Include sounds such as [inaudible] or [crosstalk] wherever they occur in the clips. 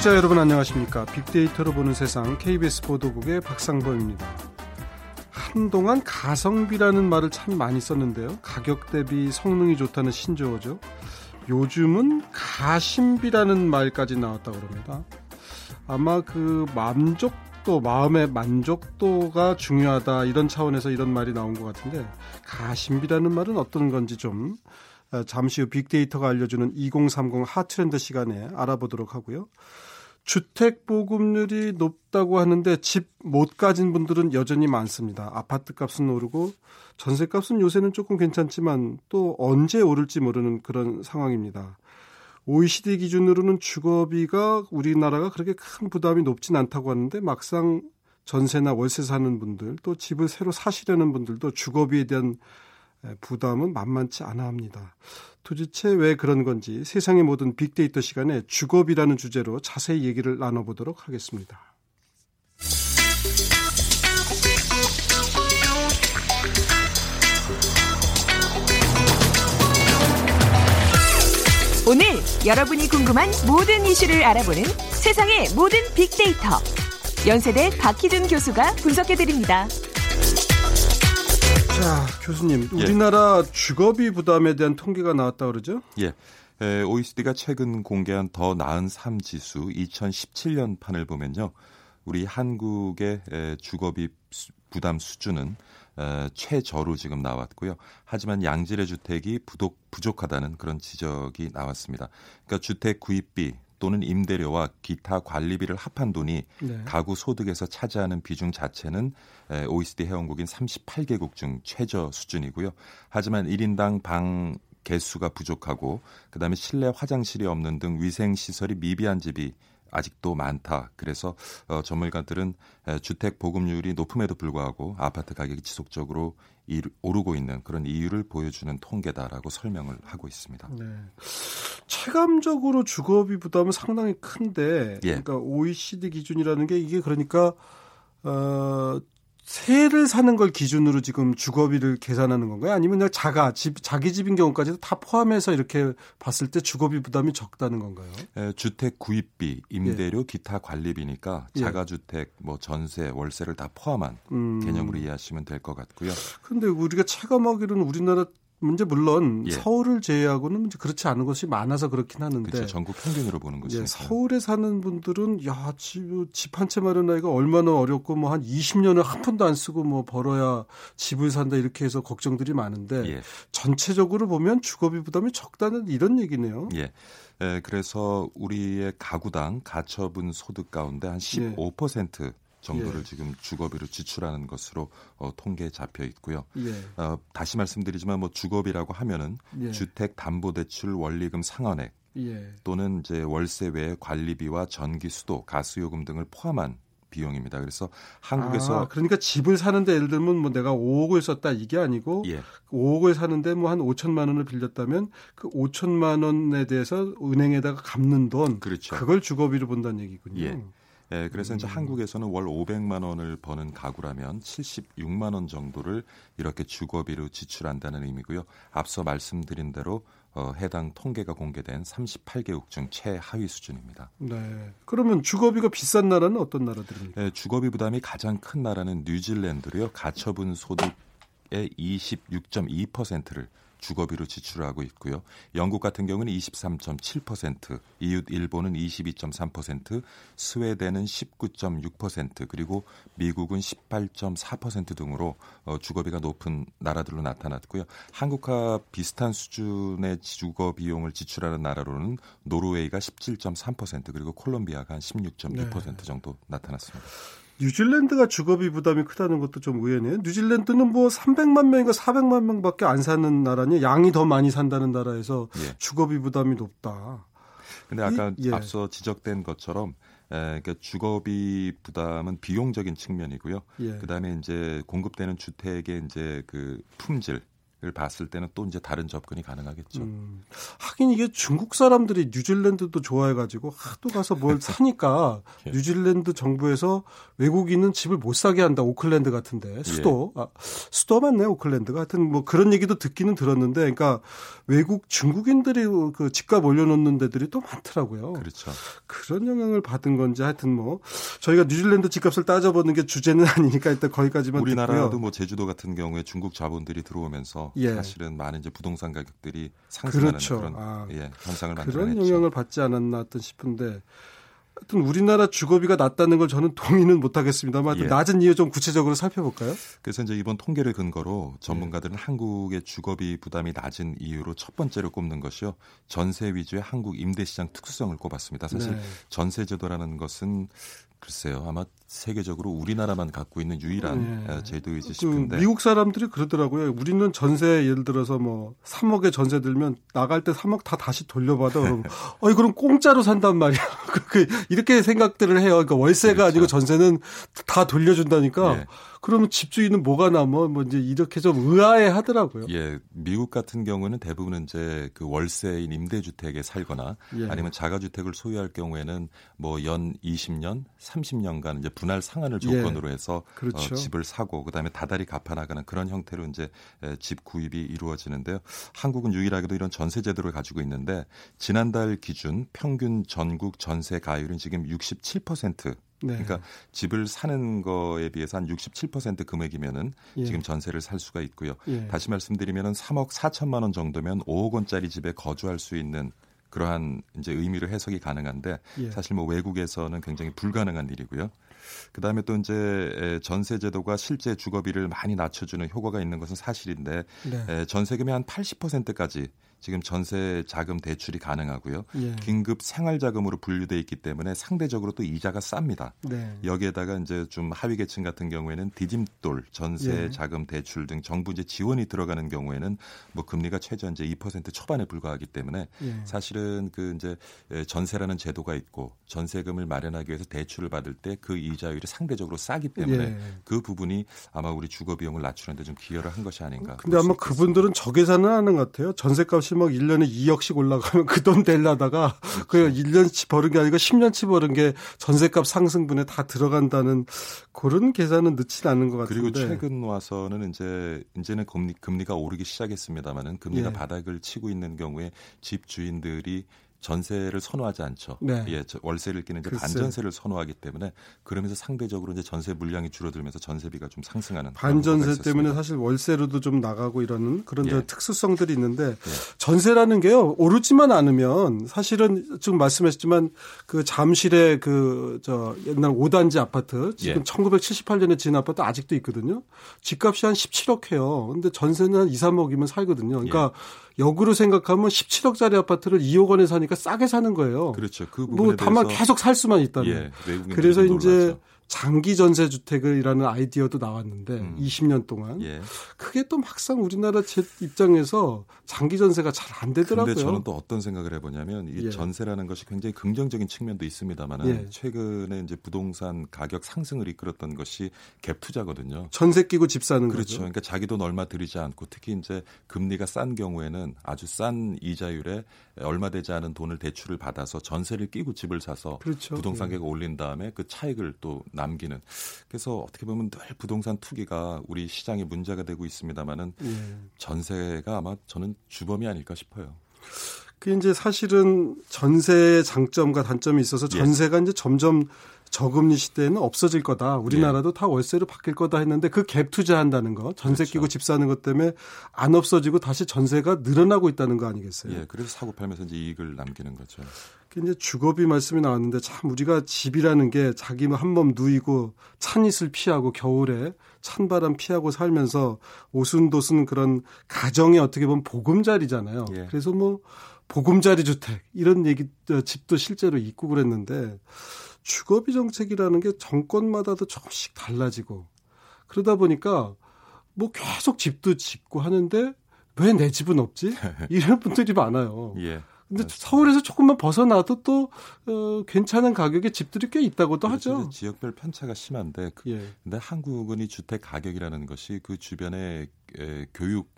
청취자 여러분 안녕하십니까? 빅데이터로 보는 세상 KBS 보도국의 박상범입니다. 한동안 가성비라는 말을 참 많이 썼는데요. 가격 대비 성능이 좋다는 신조어죠. 요즘은 가심비라는 말까지 나왔다고 합니다. 아마 그 만족도, 마음의 만족도가 중요하다 이런 차원에서 이런 말이 나온 것 같은데 가심비라는 말은 어떤 건지 좀 어, 잠시 후 빅데이터가 알려주는 2030 하트렌드 시간에 알아보도록 하고요. 주택 보급률이 높다고 하는데 집 못 가진 분들은 여전히 많습니다. 아파트 값은 오르고 전세 값은 요새는 조금 괜찮지만 또 언제 오를지 모르는 그런 상황입니다. OECD 기준으로는 주거비가 우리나라가 그렇게 큰 부담이 높진 않다고 하는데 막상 전세나 월세 사는 분들 또 집을 새로 사시려는 분들도 주거비에 대한 부담은 만만치 않아 합니다. 도대체 왜 그런 건지 세상의 모든 빅데이터 시간에 주거비라는 주제로 자세히 얘기를 나눠보도록 하겠습니다. 오늘 여러분이 궁금한 모든 이슈를 알아보는 세상의 모든 빅데이터. 연세대 박희준 교수가 분석해드립니다. 자, 교수님, 예. 우리나라 예. 주거비 부담에 대한 통계가 나왔다 그러죠? 예. 에, OECD가 최근 공개한 더 나은 삶 지수 2017년 판을 보면요. 우리 한국의 에, 주거비 부담 수준은 에, 최저로 지금 나왔고요. 하지만 양질의 주택이 부족, 부족하다는 그런 지적이 나왔습니다. 그러니까 주택 구입비 또는 임대료와 기타 관리비를 합한 돈이 네. 가구 소득에서 차지하는 비중 자체는 OECD 회원국인 38개국 중 최저 수준이고요. 하지만 1인당 방 개수가 부족하고 그다음에 실내 화장실이 없는 등 위생 시설이 미비한 집이 아직도 많다. 그래서 어, 전문가들은 주택 보급률이 높음에도 불구하고 아파트 가격이 지속적으로 오르고 있는 그런 이유를 보여주는 통계다라고 설명을 하고 있습니다. 네. 체감적으로 주거비 부담은 상당히 큰데, 예. 그러니까 OECD 기준이라는 게 이게 그러니까 어, 새를 사는 걸 기준으로 지금 주거비를 계산하는 건가요? 아니면 그냥 자가 집 자기 집인 경우까지도 다 포함해서 이렇게 봤을 때 주거비 부담이 적다는 건가요? 에, 주택 구입비, 임대료, 예. 기타 관리비니까 예. 자가 주택, 뭐 전세, 월세를 다 포함한 음. 개념으로 이해하시면 될 것 같고요. 그런데 우리가 체감하기로는 우리나라 문제 물론 예. 서울을 제외하고는 그렇지 않은 것이 많아서 그렇긴 하는데 그렇죠. 전국 평균으로 보는 거죠. 예, 서울에 사는 분들은 야 집 한 채 마련하기가 얼마나 어렵고 뭐 한 20년을 한 푼도 안 쓰고 뭐 벌어야 집을 산다 이렇게 해서 걱정들이 많은데 예. 전체적으로 보면 주거비 부담이 적다는 이런 얘기네요. 예. 예, 그래서 우리의 가구당 가처분 소득 가운데 한 15% 정도를 예. 지금 주거비로 지출하는 것으로 어, 통계에 잡혀 있고요. 예. 어, 다시 말씀드리지만 뭐 주거비라고 하면은 예. 주택 담보 대출 원리금 상환액 예. 또는 이제 월세 외 관리비와 전기, 수도, 가스 요금 등을 포함한 비용입니다. 그래서 한국에서 아, 그러니까 집을 사는데 예를 들면 뭐 내가 5억을 썼다 이게 아니고 예. 5억을 사는데 뭐 한 5천만 원을 빌렸다면 그 5천만 원에 대해서 은행에다가 갚는 돈 그렇죠. 그걸 주거비로 본다는 얘기군요. 예. 예, 그래서 음. 이제 한국에서는 월 500만 원을 버는 가구라면 76만 원 정도를 이렇게 주거비로 지출한다는 의미고요. 앞서 말씀드린 대로 어, 해당 통계가 공개된 38개국 중 최하위 수준입니다. 네. 그러면 주거비가 비싼 나라는 어떤 나라들입니까? 예, 주거비 부담이 가장 큰 나라는 뉴질랜드로요. 가처분 소득의 26.2%를 주거비로 지출하고 있고요. 영국 같은 경우는 23.7%, 이웃 일본은 22.3%, 스웨덴은 19.6%, 그리고 미국은 18.4% 등으로 어, 주거비가 높은 나라들로 나타났고요. 한국과 비슷한 수준의 주거 비용을 지출하는 나라로는 노르웨이가 17.3% 그리고 콜롬비아가 한 16.6% 네. 정도 나타났습니다. 뉴질랜드가 주거비 부담이 크다는 것도 좀 의외네요. 뉴질랜드는 뭐 300만 명인가 400만 명밖에 안 사는 나라니 양이 더 많이 산다는 나라에서 예. 주거비 부담이 높다. 근데 아까 이, 예. 앞서 지적된 것처럼 에, 그러니까 주거비 부담은 비용적인 측면이고요. 예. 그다음에 이제 공급되는 주택의 이제 그 품질 을 봤을 때는 또 이제 다른 접근이 가능하겠죠. 음, 하긴 이게 중국 사람들이 뉴질랜드도 좋아해가지고 하도 가서 뭘 [laughs] 사니까 예. 뉴질랜드 정부에서 외국인은 집을 못 사게 한다. 오클랜드 같은데 수도 예. 아, 수도 맞네 오클랜드가 하여튼 뭐 그런 얘기도 듣기는 들었는데, 그러니까 외국 중국인들이 그 집값 올려놓는 데들이 또 많더라고요. 그렇죠. 그런 영향을 받은 건지 하여튼 뭐 저희가 뉴질랜드 집값을 따져보는 게 주제는 [laughs] 아니니까 일단 거기까지만 우리나라도 듣고요. 뭐 제주도 같은 경우에 중국 자본들이 들어오면서 예. 사실은 많은 이제 부동산 가격들이 상승하는 그렇죠. 그런 아, 예, 현상을 만들어냈죠. 그런 영향을 받지 않았나 싶은데 하여튼 우리나라 주거비가 낮다는 걸 저는 동의는 못하겠습니다만 예. 낮은 이유 좀 구체적으로 살펴볼까요? 그래서 이제 이번 통계를 근거로 전문가들은 예. 한국의 주거비 부담이 낮은 이유로 첫 번째로 꼽는 것이요 전세 위주의 한국 임대시장 특수성을 꼽았습니다. 사실 네. 전세 제도라는 것은 글쎄요 아마 세계적으로 우리나라만 갖고 있는 유일한 네. 제도이지 그 싶은데 그 미국 사람들이 그러더라고요. 우리는 전세 예를 들어서 뭐 3억에 전세 들면 나갈 때 3억 다 다시 돌려받아. [laughs] 어이 그럼 공짜로 산단 말이야. [laughs] 그, 그 이렇게 생각들을 해요. 그러니까 월세가 그렇죠. 아니고 전세는 다 돌려준다니까. 네. 그러면 집주인은 뭐가 남어? 뭐 이제 이렇게 좀 의아해 하더라고요. 예, 미국 같은 경우는 대부분은 이제 그 월세인 임대주택에 살거나 예. 아니면 자가주택을 소유할 경우에는 뭐 연 20년, 30년간 이제 분할 상환을 예. 조건으로 해서 어, 그렇죠. 어, 집을 사고 그다음에 다달이 갚아나가는 그런 형태로 이제 집 구입이 이루어지는데요. 한국은 유일하게도 이런 전세 제도를 가지고 있는데 지난달 기준 평균 전국 전세 가율은 지금 67% 네. 그러니까 집을 사는 거에 비해서 한 67% 금액이면은 예. 지금 전세를 살 수가 있고요. 예. 다시 말씀드리면은 3억 4천만 원 정도면 5억 원짜리 집에 거주할 수 있는 그러한 이제 의미를 해석이 가능한데 예. 사실 뭐 외국에서는 굉장히 불가능한 일이고요. 그다음에 또 이제 전세 제도가 실제 주거비를 많이 낮춰주는 효과가 있는 것은 사실인데 네. 전세금의 한 80%까지 지금 전세 자금 대출이 가능하고요. 예. 긴급 생활 자금으로 분류돼 있기 때문에 상대적으로 또 이자가 쌉니다. 네. 여기에다가 이제 좀 하위 계층 같은 경우에는 디딤돌 전세 예. 자금 대출 등 정부 이제 지원이 들어가는 경우에는 뭐 금리가 최저 이제 2% 초반에 불과하기 때문에 예. 사실은 그 이제 전세라는 제도가 있고 전세금을 마련하기 위해서 대출을 받을 때 그 이자율이 상대적으로 싸기 때문에 예. 그 부분이 아마 우리 주거 비용을 낮추는데 좀 기여를 한 것이 아닌가. 근데 아마 그분들은 저 계산은 하는 것 같아요. 전세값 값이 막 1년에 2억씩 올라가면 그 돈 낼라다가 그렇죠. 그 1년치 버는 게 아니고 10년치 버는 게 전세값 상승분에 다 들어간다는 그런 계산은 늦지 않은 것 같은데. 그리고 최근 와서는 이제 이제는 금리 금리가 오르기 시작했습니다만은 금리가 예. 바닥을 치고 있는 경우에 집 주인들이 전세를 선호하지 않죠. 네. 예, 월세를 끼는 이제 반전세를 선호하기 때문에 그러면서 상대적으로 이제 전세 물량이 줄어들면서 전세비가 좀 상승하는 반전세 때문에 사실 월세로도 좀 나가고 이러는 그런 예. 특수성들이 있는데 예. 전세라는 게요 오르지만 않으면 사실은 지금 말씀하셨지만 그 잠실의 그 저 옛날 5단지 아파트 지금 예. 1978년에 지은 아파트 아직도 있거든요. 집값이 한 17억 해요. 근데 전세는 한 2, 3억이면 살거든요. 그러니까 예. 역으로 생각하면 17억짜리 아파트를 2억 원에 사니까 싸게 사는 거예요. 그렇죠. 그 부분에 뭐 다만 계속 살 수만 있다면. 예, 그래서 이제 놀라죠. 장기 전세 주택이라는 아이디어도 나왔는데 음. 20년 동안 예. 그게 또 막상 우리나라 제 입장에서 장기 전세가 잘 안 되더라고요. 근데 저는 또 어떤 생각을 해보냐면 이 예. 전세라는 것이 굉장히 긍정적인 측면도 있습니다만 예. 최근에 이제 부동산 가격 상승을 이끌었던 것이 갭 투자거든요. 전세 끼고 집 사는 그렇죠. 거죠. 그러니까 자기 돈 얼마 들이지 않고 특히 이제 금리가 싼 경우에는 아주 싼 이자율에 얼마 되지 않은 돈을 대출을 받아서 전세를 끼고 집을 사서 그렇죠. 부동산 예. 가격 올린 다음에 그 차익을 또 남기는 그래서 어떻게 보면 늘 부동산 투기가 우리 시장에 문제가 되고 있습니다만은 예. 전세가 아마 저는 주범이 아닐까 싶어요. 그 이제 사실은 전세의 장점과 단점이 있어서 예. 전세가 예. 이제 점점 저금리 시대에는 없어질 거다. 우리나라도 예. 다 월세로 바뀔 거다 했는데 그 갭 투자한다는 거, 전세 그렇죠. 끼고 집 사는 것 때문에 안 없어지고 다시 전세가 늘어나고 있다는 거 아니겠어요? 예, 그래서 사고 팔면서 이제 이익을 남기는 거죠. 이제 주거비 말씀이 나왔는데 참 우리가 집이라는 게 자기 한몸 누이고 찬 이슬 피하고 겨울에 찬 바람 피하고 살면서 오순도순 그런 가정의 어떻게 보면 보금자리잖아요. 예. 그래서 뭐 보금자리 주택 이런 얘기 어, 집도 실제로 있고 그랬는데 주거비 정책이라는 게 정권마다도 조금씩 달라지고 그러다 보니까 뭐 계속 집도 짓고 하는데 왜 내 집은 없지? [laughs] 이런 분들이 많아요. 예. 근데 서울에서 조금만 벗어나도 또 어, 괜찮은 가격의 집들이 꽤 있다고도 그렇죠. 하죠. 지역별 편차가 심한데 그, 예. 근데 한국은 이 주택 가격이라는 것이 그 주변의 에, 교육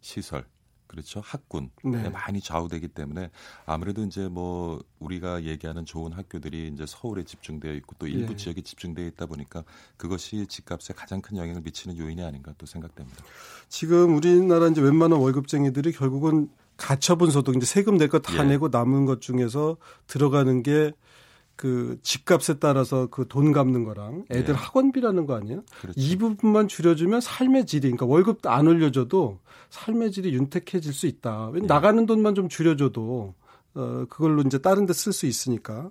시설 그렇죠 학군 네. 많이 좌우되기 때문에 아무래도 이제 뭐 우리가 얘기하는 좋은 학교들이 이제 서울에 집중되어 있고 또 일부 예. 지역에 집중되어 있다 보니까 그것이 집값에 가장 큰 영향을 미치는 요인이 아닌가 또 생각됩니다. 지금 우리나라 이제 웬만한 월급쟁이들이 결국은 가처분 소득 이제 세금 낼 거다 예. 내고 남은 것 중에서 들어가는 게 그 집값에 따라서 그 돈 갚는 거랑 애들 예. 학원비라는 거 아니에요? 그렇죠. 이 부분만 줄여주면 삶의 질이 그러니까 월급 안 올려줘도 삶의 질이 윤택해질 수 있다. 예. 나가는 돈만 좀 줄여줘도 어, 그걸로 이제 다른 데 쓸 수 있으니까.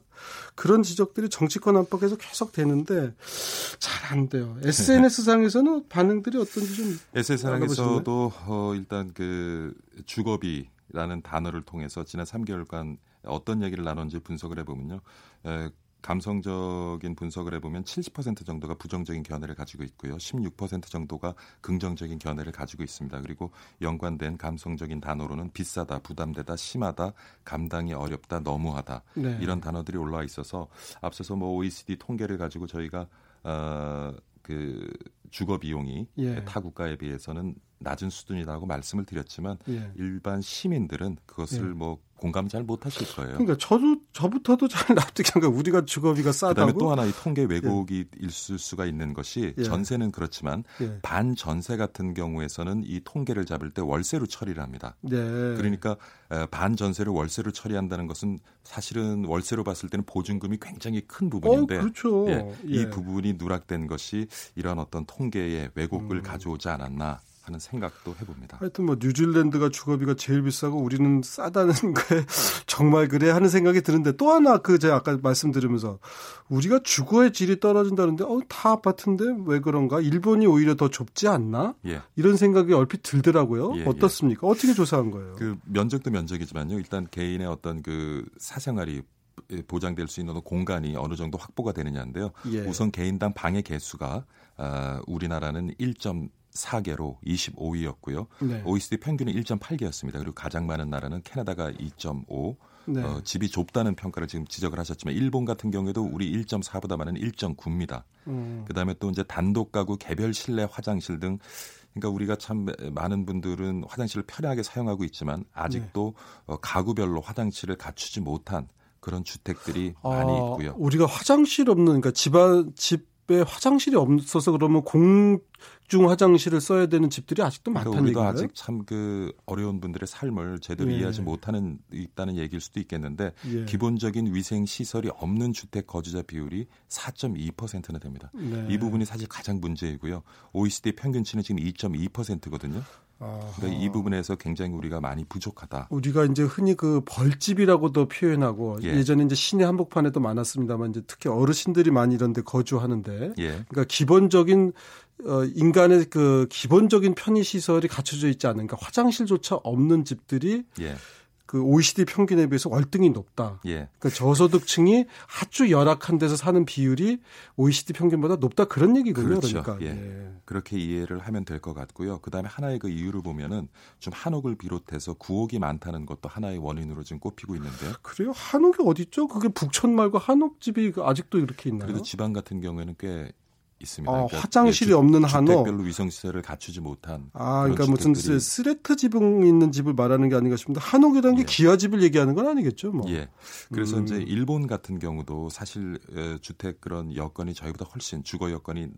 그런 지적들이 정치권 안팎에서 계속 되는데 잘 안 돼요. [laughs] SNS상에서는 반응들이 어떤지 좀. SNS상에서도 어, 일단 그 주거비 라는 단어를 통해서 지난 3개월간 어떤 얘기를 나눴는지 분석을 해보면요. 에, 감성적인 분석을 해보면 70% 정도가 부정적인 견해를 가지고 있고요. 16% 정도가 긍정적인 견해를 가지고 있습니다. 그리고 연관된 감성적인 단어로는 비싸다, 부담되다, 심하다, 감당이 어렵다, 너무하다 네. 이런 단어들이 올라와 있어서 앞서서 뭐 OECD 통계를 가지고 저희가 어, 그 주거 비용이 예. 타 국가에 비해서는 낮은 수준이라고 말씀을 드렸지만 예. 일반 시민들은 그것을 예. 뭐 공감 잘 못하실 거예요. 그러니까 저도 저부터도 잘 납득이 안 가. 우리가 주거비가 싸다고. 그다음에 또 하나 이 통계 왜곡이 예. 있을 수가 있는 것이 예. 전세는 그렇지만 예. 반전세 같은 경우에서는 이 통계를 잡을 때 월세로 처리를 합니다. 네. 그러니까 반전세를 월세로 처리한다는 것은 사실은 월세로 봤을 때는 보증금이 굉장히 큰 부분인데 어, 그렇죠. 예, 이 예. 부분이 누락된 것이 이런 어떤 통계의 왜곡을 음. 가져오지 않았나 하는 생각도 해봅니다. 하여튼 뭐 뉴질랜드가 주거비가 제일 비싸고 우리는 싸다는 [laughs] 게 정말 그래 하는 생각이 드는데 또 하나 그 제가 아까 말씀드리면서 우리가 주거의 질이 떨어진다는데 어, 다 아파트인데 왜 그런가? 일본이 오히려 더 좁지 않나? 예. 이런 생각이 얼핏 들더라고요. 예, 예. 어떻습니까? 예. 어떻게 조사한 거예요? 그 면적도 면적이지만요. 일단 개인의 어떤 그 사생활이 보장될 수 있는 공간이 어느 정도 확보가 되느냐인데요. 예. 우선 개인당 방의 개수가 아, 우리나라는 1. 4개로 25위였고요. 네. OECD 평균은 1.8개였습니다. 그리고 가장 많은 나라는 캐나다가 2.5. 네. 어, 집이 좁다는 평가를 지금 지적을 하셨지만 일본 같은 경우에도 우리 1.4보다 많은 1.9입니다. 음. 그다음에 또 이제 단독 가구 개별 실내 화장실 등 그러니까 우리가 참 많은 분들은 화장실을 편하게 사용하고 있지만 아직도 네. 어, 가구별로 화장실을 갖추지 못한 그런 주택들이 아, 많이 있고요. 우리가 화장실 없는 그러니까 집안 집 집에 화장실이 없어서 그러면 공 중 화장실을 써야 되는 집들이 아직도 그러니까 많다는 얘기예요. 아직 참 그 어려운 분들의 삶을 제대로 예. 이해하지 못하는 있다는 얘기일 수도 있겠는데 예. 기본적인 위생 시설이 없는 주택 거주자 비율이 4.2%나 됩니다. 네. 이 부분이 사실 가장 문제이고요. OECD 평균치는 지금 2.2%거든요. 그러니까 이 부분에서 굉장히 우리가 많이 부족하다. 우리가 이제 흔히 그 벌집이라고도 표현하고 예. 전에 이제 시내 한복판에도 많았습니다만 이제 특히 어르신들이 많이 이런데 거주하는데 예. 그러니까 기본적인 어 인간의 그 기본적인 편의 시설이 갖춰져 있지 않은 그러니까 화장실조차 없는 집들이 예. 그 OECD 평균에 비해서 월등히 높다. 예. 그러니까 저소득층이 아주 열악한 데서 사는 비율이 OECD 평균보다 높다 그런 얘기군요. 그렇죠. 그러니까 예. 예. 그렇게 이해를 하면 될 것 같고요. 그다음에 하나의 그 이유를 보면은 좀 한옥을 비롯해서 구옥이 많다는 것도 하나의 원인으로 지금 꼽히고 있는데요. 그래요? 한옥이 어디 있죠? 그게 북촌 말고 한옥집이 아직도 이렇게 있나요? 그래도 지방 같은 경우에는 꽤 있습니다. 어, 그러니까 화장실이 예, 없는 한옥. 주택별로 위생 시설을 갖추지 못한. 아, 그러니까 무슨 스레트 지붕 있는 집을 말하는 게 아닌가 싶은데 한옥이라는 게 예. 기와집을 얘기하는 건 아니겠죠, 뭐. 예. 그래서 음. 이제 일본 같은 경우도 사실 주택 그런 여건이 저희보다 훨씬 주거 여건이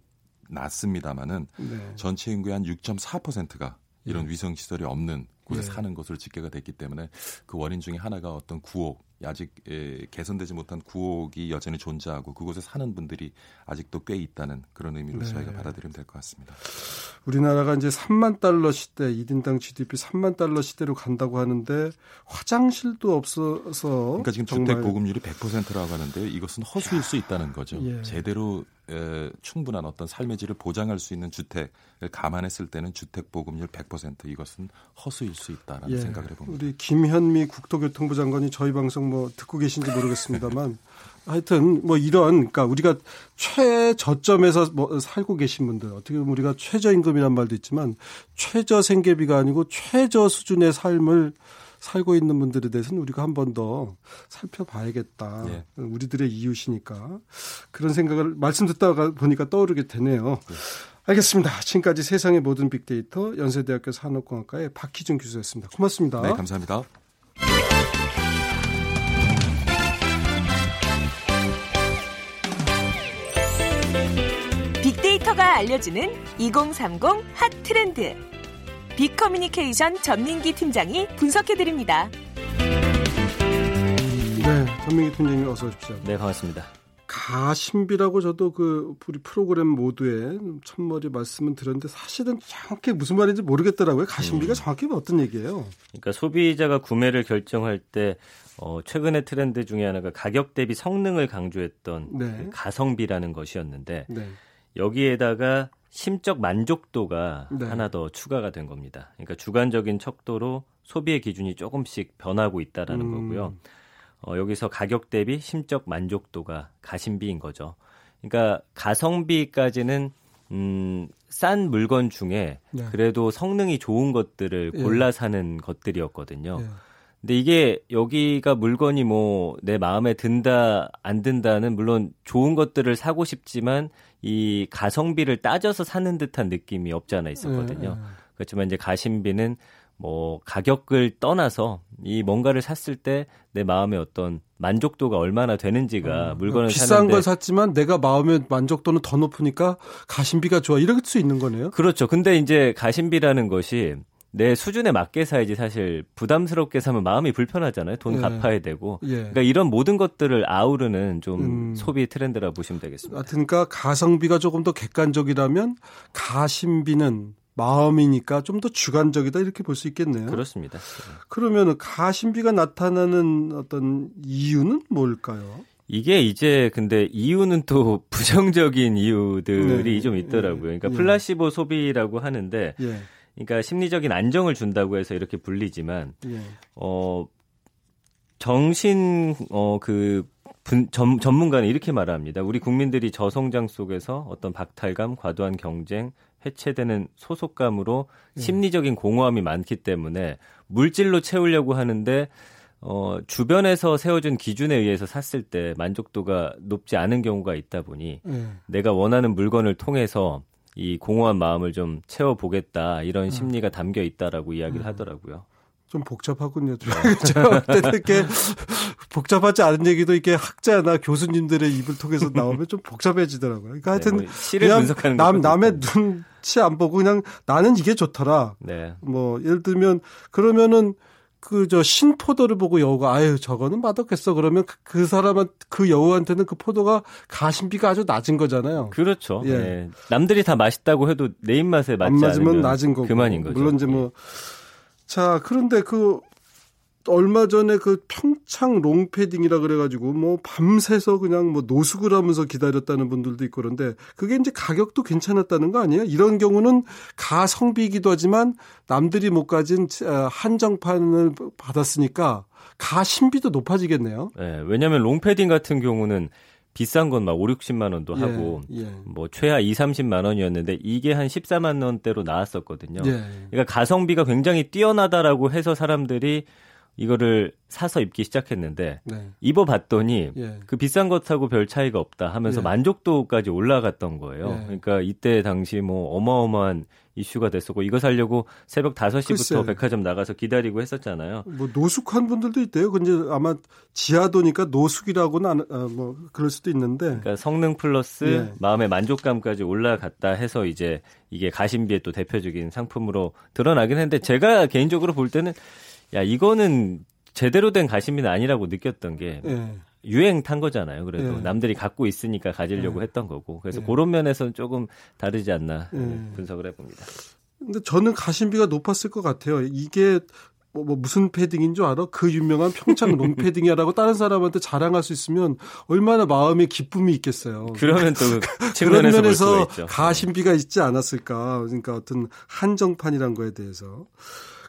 낮습니다만은 네. 전체 인구의 한 6.4%가 이런 네. 위생 시설이 없는 곳에 네. 사는 것으로 집계가 됐기 때문에 그 원인 중에 하나가 어떤 구옥 아직 예, 개선되지 못한 구옥이 여전히 존재하고 그곳에 사는 분들이 아직도 꽤 있다는 그런 의미로 네. 저희가 받아들이면 될 것 같습니다. 우리나라가 이제 3만 달러 시대 1인당 GDP 3만 달러 시대로 간다고 하는데 화장실도 없어서 그러니까 지금 주택 보급률이 100%라고 하는데 이것은 허수일 수 있다는 거죠. 예. 제대로 에, 충분한 어떤 삶의 질을 보장할 수 있는 주택을 감안했을 때는 주택 보급률 100% 이것은 허수일 수 있다라는 예. 생각을 해봅니다. 우리 김현미 국토교통부 장관이 저희 방송 뭐 듣고 계신지 모르겠습니다만 하여튼 뭐 이런 그러니까 우리가 최저점에서 뭐 살고 계신 분들 어떻게 보면 우리가 최저임금이란 말도 있지만 최저 생계비가 아니고 최저 수준의 삶을 살고 있는 분들에 대해서는 우리가 한 번 더 살펴봐야겠다. 예. 우리들의 이웃이니까 그런 생각을 말씀 듣다가 보니까 떠오르게 되네요. 예. 알겠습니다. 지금까지 세상의 모든 빅데이터 연세대학교 산업공학과의 박희준 교수였습니다. 고맙습니다. 네, 감사합니다. 알려주는 2030 핫 트렌드. 빅커뮤니케이션 전민기 팀장이 분석해드립니다. 네, 전민기 팀장님 어서 오십시오. 네, 반갑습니다. 가신비라고 저도 그 우리 프로그램 모두에 첫머리 말씀은 드렸는데 사실은 정확히 무슨 말인지 모르겠더라고요. 가신비가 음. 정확히 어떤 얘기예요? 그러니까 소비자가 구매를 결정할 때 어, 최근의 트렌드 중에 하나가 가격 대비 성능을 강조했던 네. 그 가성비라는 것이었는데 네. 여기에다가 심적 만족도가 네. 하나 더 추가가 된 겁니다. 그러니까 주관적인 척도로 소비의 기준이 조금씩 변하고 있다라는 음. 거고요. 어, 여기서 가격 대비 심적 만족도가 가심비인 거죠. 그러니까 가성비까지는 음, 싼 물건 중에 네. 그래도 성능이 좋은 것들을 예. 골라 사는 예. 것들이었거든요. 예. 근데 이게 여기가 물건이 뭐 내 마음에 든다 안 든다는 물론 좋은 것들을 사고 싶지만 이 가성비를 따져서 사는 듯한 느낌이 없지 않아 있었거든요. 예. 예. 그렇지만 이제 가심비는 뭐 가격을 떠나서 이 뭔가를 샀을 때 내 마음의 어떤 만족도가 얼마나 되는지가 음, 물건을 비싼 사는데 걸 샀지만 내가 마음의 만족도는 더 높으니까 가심비가 좋아 이럴 수 있는 거네요. 그렇죠. 근데 이제 가심비라는 것이 내 수준에 맞게 사야지 사실 부담스럽게 사면 마음이 불편하잖아요. 돈 예. 갚아야 되고. 예. 그러니까 이런 모든 것들을 아우르는 좀 음. 소비 트렌드라 보시면 되겠습니다. 그러니까 가성비가 조금 더 객관적이라면 가심비는 마음이니까 좀 더 주관적이다 이렇게 볼 수 있겠네요. 그렇습니다. 그러면 가심비가 나타나는 어떤 이유는 뭘까요? 이게 이제 근데 이유는 또 [laughs] 부정적인 이유들이 네. 좀 있더라고요. 그러니까 네. 플라시보 소비라고 하는데 네. 그러니까 심리적인 안정을 준다고 해서 이렇게 불리지만 예. 어 정신 어그 전, 전문가는 이렇게 말합니다. 우리 국민들이 저성장 속에서 어떤 박탈감, 과도한 경쟁, 해체되는 소속감으로 예. 심리적인 공허함이 많기 때문에 물질로 채우려고 하는데 어, 주변에서 세워준 기준에 의해서 샀을 때 만족도가 높지 않은 경우가 있다 보니 예. 내가 원하는 물건을 통해서 이 공허한 마음을 좀 채워보겠다 이런 음. 심리가 담겨 있다라고 이야기를 음. 하더라고요. 좀 복잡하군요. 이렇게 [laughs] 복잡하지 않은 얘기도 이렇게 학자나 교수님들의 입을 통해서 나오면 좀 복잡해지더라고요. 그러니까 하여튼 네, 뭐 그냥 남 남의 눈치 안 보고 그냥 나는 이게 좋더라. 네. 뭐 예를 들면 그러면은 그 저 신포도를 보고 여우가 아유 저거는 맛없겠어 그러면 그, 그 사람은 그 여우한테는 그 포도가 가심비가 아주 낮은 거잖아요. 그렇죠. 예. 네. 남들이 다 맛있다고 해도 내 입맛에 맞지 안 맞으면 낮은 거고 그만인 거죠. 물론 이제 뭐 자, 그런데 그 얼마 전에 그 평창 롱패딩이라 그래가지고 뭐 밤새서 그냥 뭐 노숙을 하면서 기다렸다는 분들도 있고 그런데 그게 이제 가격도 괜찮았다는 거 아니에요? 이런 경우는 가성비이기도 하지만 남들이 못 가진 어, 한정판을 받았으니까 가심비도 높아지겠네요. 네, 왜냐하면 롱패딩 같은 경우는 비싼 건 막 5, 60만 원도 예, 하고 예. 뭐 최하 2, 30만 원이었는데 이게 한 14만 원대로 나왔었거든요. 예. 그러니까 가성비가 굉장히 뛰어나다라고 해서 사람들이 이거를 사서 입기 시작했는데 네. 입어봤더니 예. 그 비싼 것하고 별 차이가 없다 하면서 예. 만족도까지 올라갔던 거예요. 예. 그러니까 이때 당시 뭐 어마어마한 이슈가 됐었고 이거 살려고 새벽 5시부터 글쎄. 백화점 나가서 기다리고 했었잖아요. 뭐 노숙한 분들도 있대요. 근데 아마 지하도니까 노숙이라고는 안, 아, 뭐 그럴 수도 있는데. 그러니까 성능 플러스 예. 마음의 만족감까지 올라갔다 해서 이제 이게 가심비의 또 대표적인 상품으로 드러나긴 했는데 제가 개인적으로 볼 때는 야 이거는 제대로 된 가심비는 아니라고 느꼈던 게 예. 유행 탄 거잖아요. 그래도 예. 남들이 갖고 있으니까 가지려고 예. 했던 거고 그래서 예. 그런 면에서는 조금 다르지 않나 예. 분석을 해봅니다. 근데 저는 가심비가 높았을 것 같아요. 이게 뭐, 뭐 무슨 패딩인 줄 알아? 그 유명한 평창 롱 [laughs] 패딩이라고 다른 사람한테 자랑할 수 있으면 얼마나 마음의 기쁨이 있겠어요. 그러면 또 [laughs] 그런 면에서 가심비가 있지 않았을까? 그러니까 어떤 한정판이란 거에 대해서.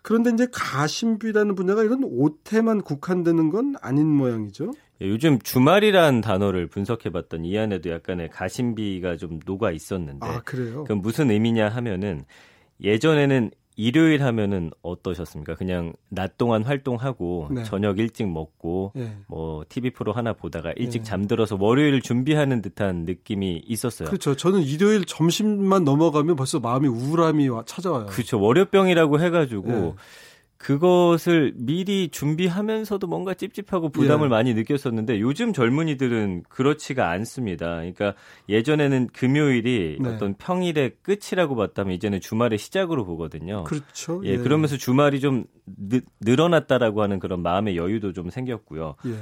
그런데 이제 가심비라는 분야가 이런 옷에만 국한되는 건 아닌 모양이죠. 예, 요즘 주말이란 단어를 분석해봤던 이 안에도 약간의 가심비가 좀 녹아 있었는데. 아, 그래요? 그럼 무슨 의미냐 하면은 예전에는 일요일 하면은 어떠셨습니까? 그냥 낮 동안 활동하고 네. 저녁 일찍 먹고 네. 뭐 TV 프로 하나 보다가 일찍 네. 잠들어서 월요일 준비하는 듯한 느낌이 있었어요. 그렇죠. 저는 일요일 점심만 넘어가면 벌써 마음이 우울함이 찾아와요. 그렇죠. 월요병이라고 해가지고 네. 그것을 미리 준비하면서도 뭔가 찝찝하고 부담을 예. 많이 느꼈었는데 요즘 젊은이들은 그렇지가 않습니다. 그러니까 예전에는 금요일이 네. 어떤 평일의 끝이라고 봤다면 이제는 주말의 시작으로 보거든요. 그렇죠. 예, 예. 그러면서 주말이 좀 느, 늘어났다라고 하는 그런 마음의 여유도 좀 생겼고요. 예.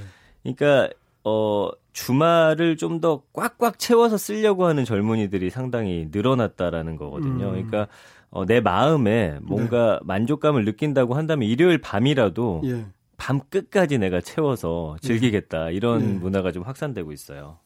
그러니까 어 주말을 좀 더 꽉꽉 채워서 쓰려고 하는 젊은이들이 상당히 늘어났다라는 거거든요. 음. 그러니까 어, 내 마음에 뭔가 네. 만족감을 느낀다고 한다면 일요일 밤이라도 예. 밤 끝까지 내가 채워서 즐기겠다 이런 예. 문화가 좀 확산되고 있어요.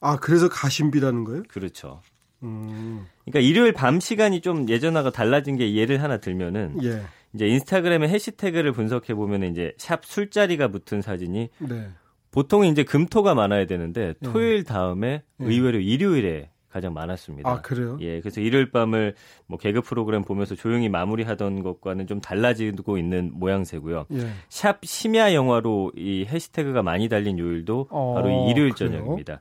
아 그래서 가심비라는 거예요? 그렇죠. 음. 그러니까 일요일 밤 시간이 좀 예전하고 달라진 게 예를 하나 들면은 예. 이제 인스타그램의 해시태그를 분석해 보면 이제 샵 술자리가 붙은 사진이 네. 보통 이제 금토가 많아야 되는데 예. 토요일 다음에 예. 의외로 일요일에 가장 많았습니다. 아, 그래요? 예, 그래서 일요일 밤을 뭐 개그 프로그램 보면서 조용히 마무리하던 것과는 좀 달라지고 있는 모양새고요. 예. 샵 심야 영화로 이 해시태그가 많이 달린 요일도 어, 바로 이 일요일 그래요? 저녁입니다.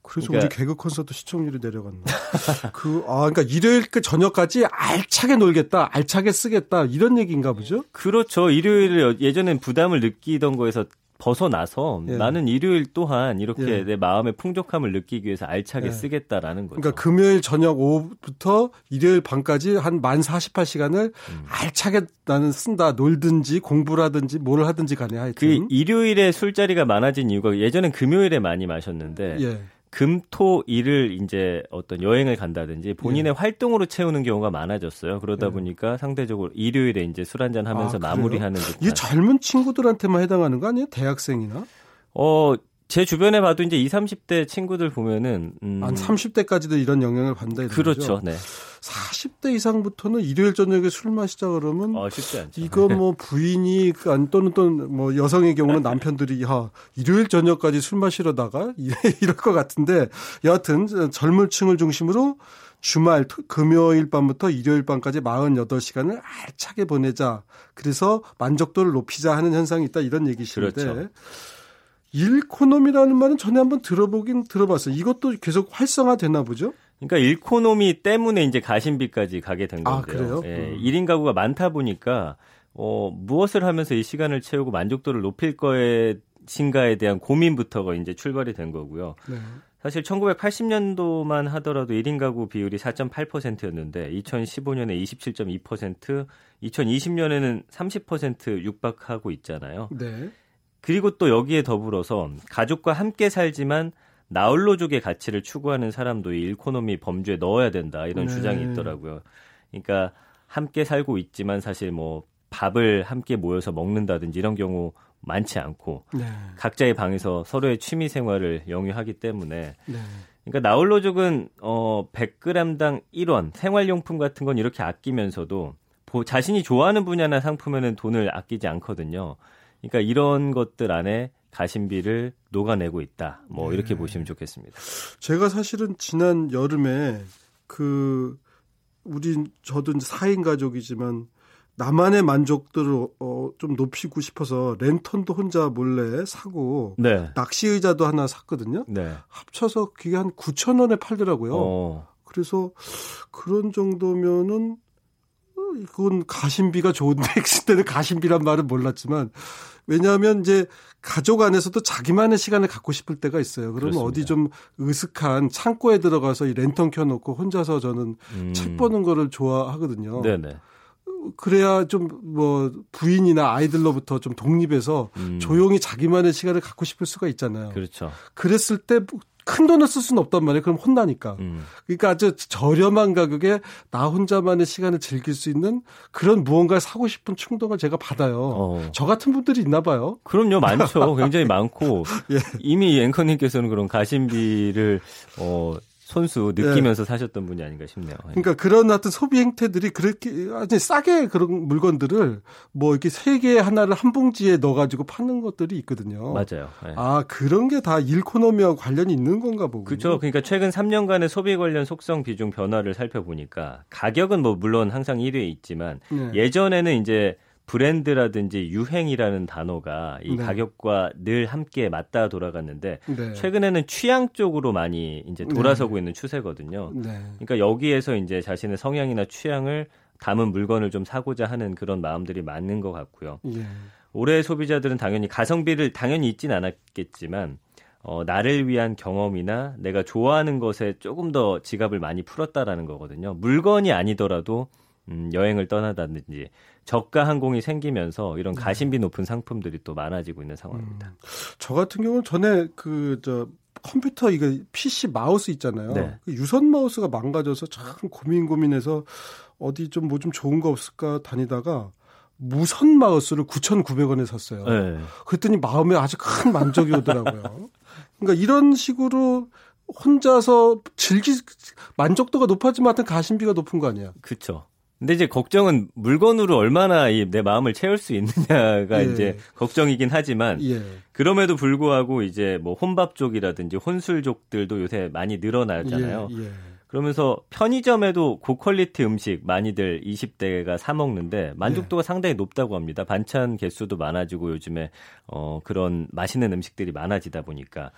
그래서 그러니까, 우리 개그 콘서트 시청률이 내려갔나. [laughs] 그, 아, 그러니까 일요일 그 저녁까지 알차게 놀겠다, 알차게 쓰겠다, 이런 얘기인가 보죠? 그렇죠. 일요일에 예전엔 부담을 느끼던 거에서 벗어나서 예. 나는 일요일 또한 이렇게 예. 내 마음의 풍족함을 느끼기 위해서 알차게 예. 쓰겠다라는 거죠. 그러니까 금요일 저녁 오후부터 일요일 밤까지 한 만 48시간을 음. 알차게 나는 쓴다. 놀든지 공부를 하든지 뭘 하든지 간에 하여튼. 그 일요일에 술자리가 많아진 이유가 예전엔 금요일에 많이 마셨는데 예. 금토 일을 이제 어떤 여행을 간다든지 본인의 예. 활동으로 채우는 경우가 많아졌어요. 그러다 예. 보니까 상대적으로 일요일에 이제 술 한잔 하면서 아, 마무리하는 듯한. 이 젊은 친구들한테만 해당하는 거 아니에요? 대학생이나? 어, 제 주변에 봐도 이제 20, 30대 친구들 보면은 음... 한 30대까지도 이런 영향을 받는다 그렇죠. 네. 40대 이상부터는 일요일 저녁에 술 마시자 그러면 어, 쉽지 않죠. 이거 뭐 부인이 그 또는 또뭐 여성의 경우는 남편들이 야 일요일 저녁까지 술 마시러다가 [laughs] 이럴 것 같은데 여하튼 젊은 층을 중심으로 주말 금요일 밤부터 일요일 밤까지 48시간을 알차게 보내자. 그래서 만족도를 높이자 하는 현상이 있다 이런 얘기시는데 그렇죠. 일코노미라는 말은 전에 한번 들어보긴 들어봤어요. 이것도 계속 활성화되나 보죠? 그러니까 일코노미 때문에 이제 가심비까지 가게 된 아, 건데요. 아, 그래요? 예, 음. 1인 가구가 많다 보니까 어, 무엇을 하면서 이 시간을 채우고 만족도를 높일 거에신가에 대한 고민부터가 이제 출발이 된 거고요. 네. 사실 1980년도만 하더라도 1인 가구 비율이 4.8%였는데 2015년에 27.2%, 2020년에는 30% 육박하고 있잖아요. 네. 그리고 또 여기에 더불어서 가족과 함께 살지만 나홀로족의 가치를 추구하는 사람도 이 일코노미 범주에 넣어야 된다 이런 네. 주장이 있더라고요. 그러니까 함께 살고 있지만 사실 뭐 밥을 함께 모여서 먹는다든지 이런 경우 많지 않고 네. 각자의 방에서 서로의 취미 생활을 영위하기 때문에 네. 그러니까 나홀로족은 어 100g당 1원 생활용품 같은 건 이렇게 아끼면서도 자신이 좋아하는 분야나 상품에는 돈을 아끼지 않거든요. 그러니까 이런 것들 안에 가심비를 녹아내고 있다. 뭐 네. 이렇게 보시면 좋겠습니다. 제가 사실은 지난 여름에 그 우리 저도 이제 4인 가족이지만 나만의 만족들을 어, 좀 높이고 싶어서 랜턴도 혼자 몰래 사고 네. 낚시 의자도 하나 샀거든요. 네. 합쳐서 그게 한 9천 원에 팔더라고요. 어. 그래서 그런 정도면은 그건 가심비가 좋은데 [laughs] 그때는 가심비란 말은 몰랐지만 왜냐하면 이제 가족 안에서도 자기만의 시간을 갖고 싶을 때가 있어요. 그러면 그렇습니다. 어디 좀 으슥한 창고에 들어가서 이 랜턴 켜놓고 혼자서 저는 음. 책 보는 거를 좋아하거든요. 네네. 그래야 좀 뭐 부인이나 아이들로부터 좀 독립해서 음. 조용히 자기만의 시간을 갖고 싶을 수가 있잖아요. 그렇죠. 그랬을 때 큰 돈을 쓸 수는 없단 말이에요. 그럼 혼나니까. 음. 그러니까 아주 저렴한 가격에 나 혼자만의 시간을 즐길 수 있는 그런 무언가를 사고 싶은 충동을 제가 받아요. 어. 저 같은 분들이 있나 봐요. 그럼요. 많죠. 굉장히 많고 [laughs] 예. 이미 앵커님께서는 그런 가심비를 어 손수 느끼면서 네. 사셨던 분이 아닌가 싶네요. 예. 그러니까 그런 어떤 소비 행태들이 그렇게 아주 싸게 그런 물건들을 뭐 이렇게 세 개 하나를 한 봉지에 넣어가지고 파는 것들이 있거든요. 맞아요. 네. 아 그런 게 다 일코노미와 관련이 있는 건가 보군요. 그렇죠. 그러니까 최근 3년간의 소비 관련 속성 비중 변화를 살펴보니까 가격은 뭐 물론 항상 1위에 있지만 네. 예전에는 이제 브랜드라든지 유행이라는 단어가 이 네. 가격과 늘 함께 맞닿아 돌아갔는데 네. 최근에는 취향 쪽으로 많이 이제 돌아서고 네. 있는 추세거든요. 네. 그러니까 여기에서 이제 자신의 성향이나 취향을 담은 물건을 좀 사고자 하는 그런 마음들이 많은 것 같고요. 예. 올해 소비자들은 당연히 가성비를 당연히 잊진 않았겠지만 어, 나를 위한 경험이나 내가 좋아하는 것에 조금 더 지갑을 많이 풀었다라는 거거든요. 물건이 아니더라도 음, 여행을 떠나다든지 저가 항공이 생기면서 이런 네. 가심비 높은 상품들이 또 많아지고 있는 상황입니다. 음, 저 같은 경우는 전에 그저 컴퓨터 이거 PC 마우스 있잖아요. 네. 그 유선 마우스가 망가져서 참 고민 고민해서 어디 좀 뭐좀 뭐 좀 좋은 거 없을까 다니다가 무선 마우스를 9,900원에 샀어요. 네. 그랬더니 마음에 아주 큰 만족이 오더라고요. 그러니까 이런 식으로 혼자서 즐기 만족도가 높아지만 하여튼 가심비가 높은 거 아니야. 그렇죠. 근데 이제 걱정은 물건으로 얼마나 이 내 마음을 채울 수 있느냐가 예. 이제 걱정이긴 하지만 예. 그럼에도 불구하고 이제 뭐 혼밥 쪽이라든지 혼술족들도 요새 많이 늘어나잖아요. 예. 예. 그러면서 편의점에도 고퀄리티 음식 많이들 20대가 사 먹는데 만족도가 예. 상당히 높다고 합니다. 반찬 개수도 많아지고 요즘에 어 그런 맛있는 음식들이 많아지다 보니까 아,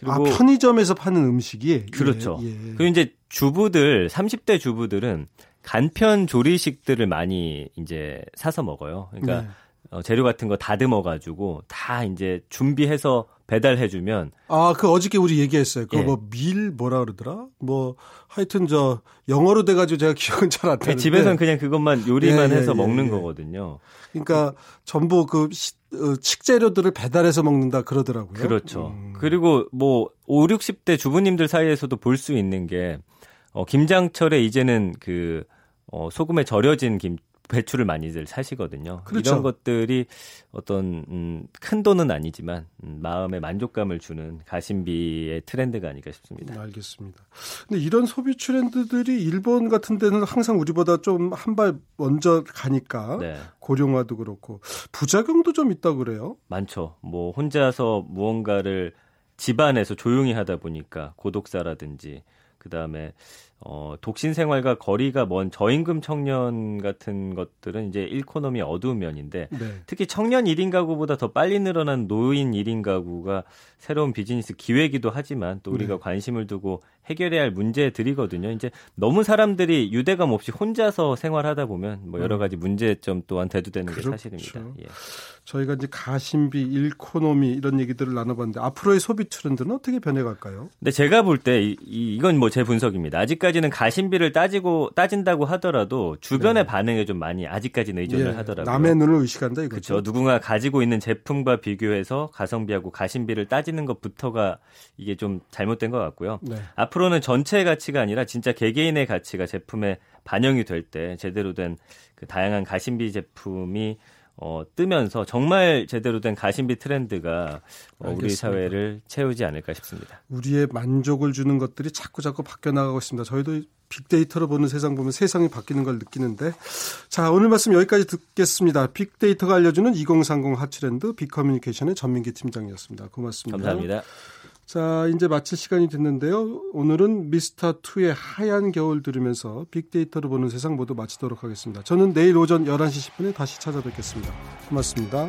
그리고 아, 편의점에서 파는 음식이 그렇죠. 예, 예. 그리고 이제 주부들 30대 주부들은 간편 조리식들을 많이 이제 사서 먹어요. 그러니까 네. 어, 재료 같은 거 다듬어 가지고 다 이제 준비해서 배달해 주면 아, 그 어저께 우리 얘기했어요. 그거 예. 뭐밀 뭐라 그러더라? 뭐 하여튼 저 영어로 돼 가지고 제가 [laughs] 기억은 잘 안 나는데 집에서는 그냥 그것만 요리만 예, 예, 해서 예, 먹는 예. 거거든요. 그러니까 전부 그 시, 어, 식재료들을 배달해서 먹는다 그러더라고요. 그렇죠. 음. 그리고 뭐 5, 60대 주부님들 사이에서도 볼 수 있는 게 어, 김장철에 이제는 그 어, 소금에 절여진 김 배추를 많이들 사시거든요. 그렇죠. 이런 것들이 어떤 음, 큰 돈은 아니지만 음, 마음의 만족감을 주는 가심비의 트렌드가 아닐까 싶습니다. 음, 알겠습니다. 근데 이런 소비 트렌드들이 일본 같은 데는 항상 우리보다 좀 한 발 먼저 가니까 네. 고령화도 그렇고 부작용도 좀 있다 그래요? 많죠. 뭐 혼자서 무언가를 집안에서 조용히 하다 보니까 고독사라든지 그 다음에 어, 독신 생활과 거리가 먼 저임금 청년 같은 것들은 이제 일코노미 어두운 면인데 네. 특히 청년 1인 가구보다 더 빨리 늘어난 노인 1인 가구가 새로운 비즈니스 기회이기도 하지만 또 우리가 네. 관심을 두고 해결해야 할 문제들이거든요. 이제 너무 사람들이 유대감 없이 혼자서 생활하다 보면 뭐 여러 음. 가지 문제점 또한 대두되는 그렇죠. 게 사실입니다. 예. 저희가 이제 가심비, 일코노미 이런 얘기들을 나눠봤는데 앞으로의 소비 트렌드는 어떻게 변해갈까요? 근데 제가 볼때 이, 이건 뭐 제 분석입니다. 아직까지는 가심비를 따지고 따진다고 하더라도 주변의 네. 반응에 좀 많이 아직까지는 의존을 예, 하더라고요. 남의 눈을 의식한다 이거죠. 그렇죠. 누군가 가지고 있는 제품과 비교해서 가성비하고 가심비를 따지는 것부터가 이게 좀 잘못된 것 같고요. 네. 앞으로는 전체 가치가 아니라 진짜 개개인의 가치가 제품에 반영이 될 때 제대로 된 그 다양한 가심비 제품이 어, 뜨면서 정말 제대로 된 가심비 트렌드가 어, 우리 사회를 채우지 않을까 싶습니다. 우리의 만족을 주는 것들이 자꾸 자꾸 바뀌어 나가고 있습니다. 저희도 빅데이터로 보는 세상 보면 세상이 바뀌는 걸 느끼는데 자 오늘 말씀 여기까지 듣겠습니다. 빅데이터가 알려주는 2030 핫트렌드 빅커뮤니케이션의 전민기 팀장이었습니다. 고맙습니다. 감사합니다. 자, 이제 마칠 시간이 됐는데요. 오늘은 미스터2의 하얀 겨울 들으면서 빅데이터로 보는 세상 모두 마치도록 하겠습니다. 저는 내일 오전 11시 10분에 다시 찾아뵙겠습니다. 고맙습니다.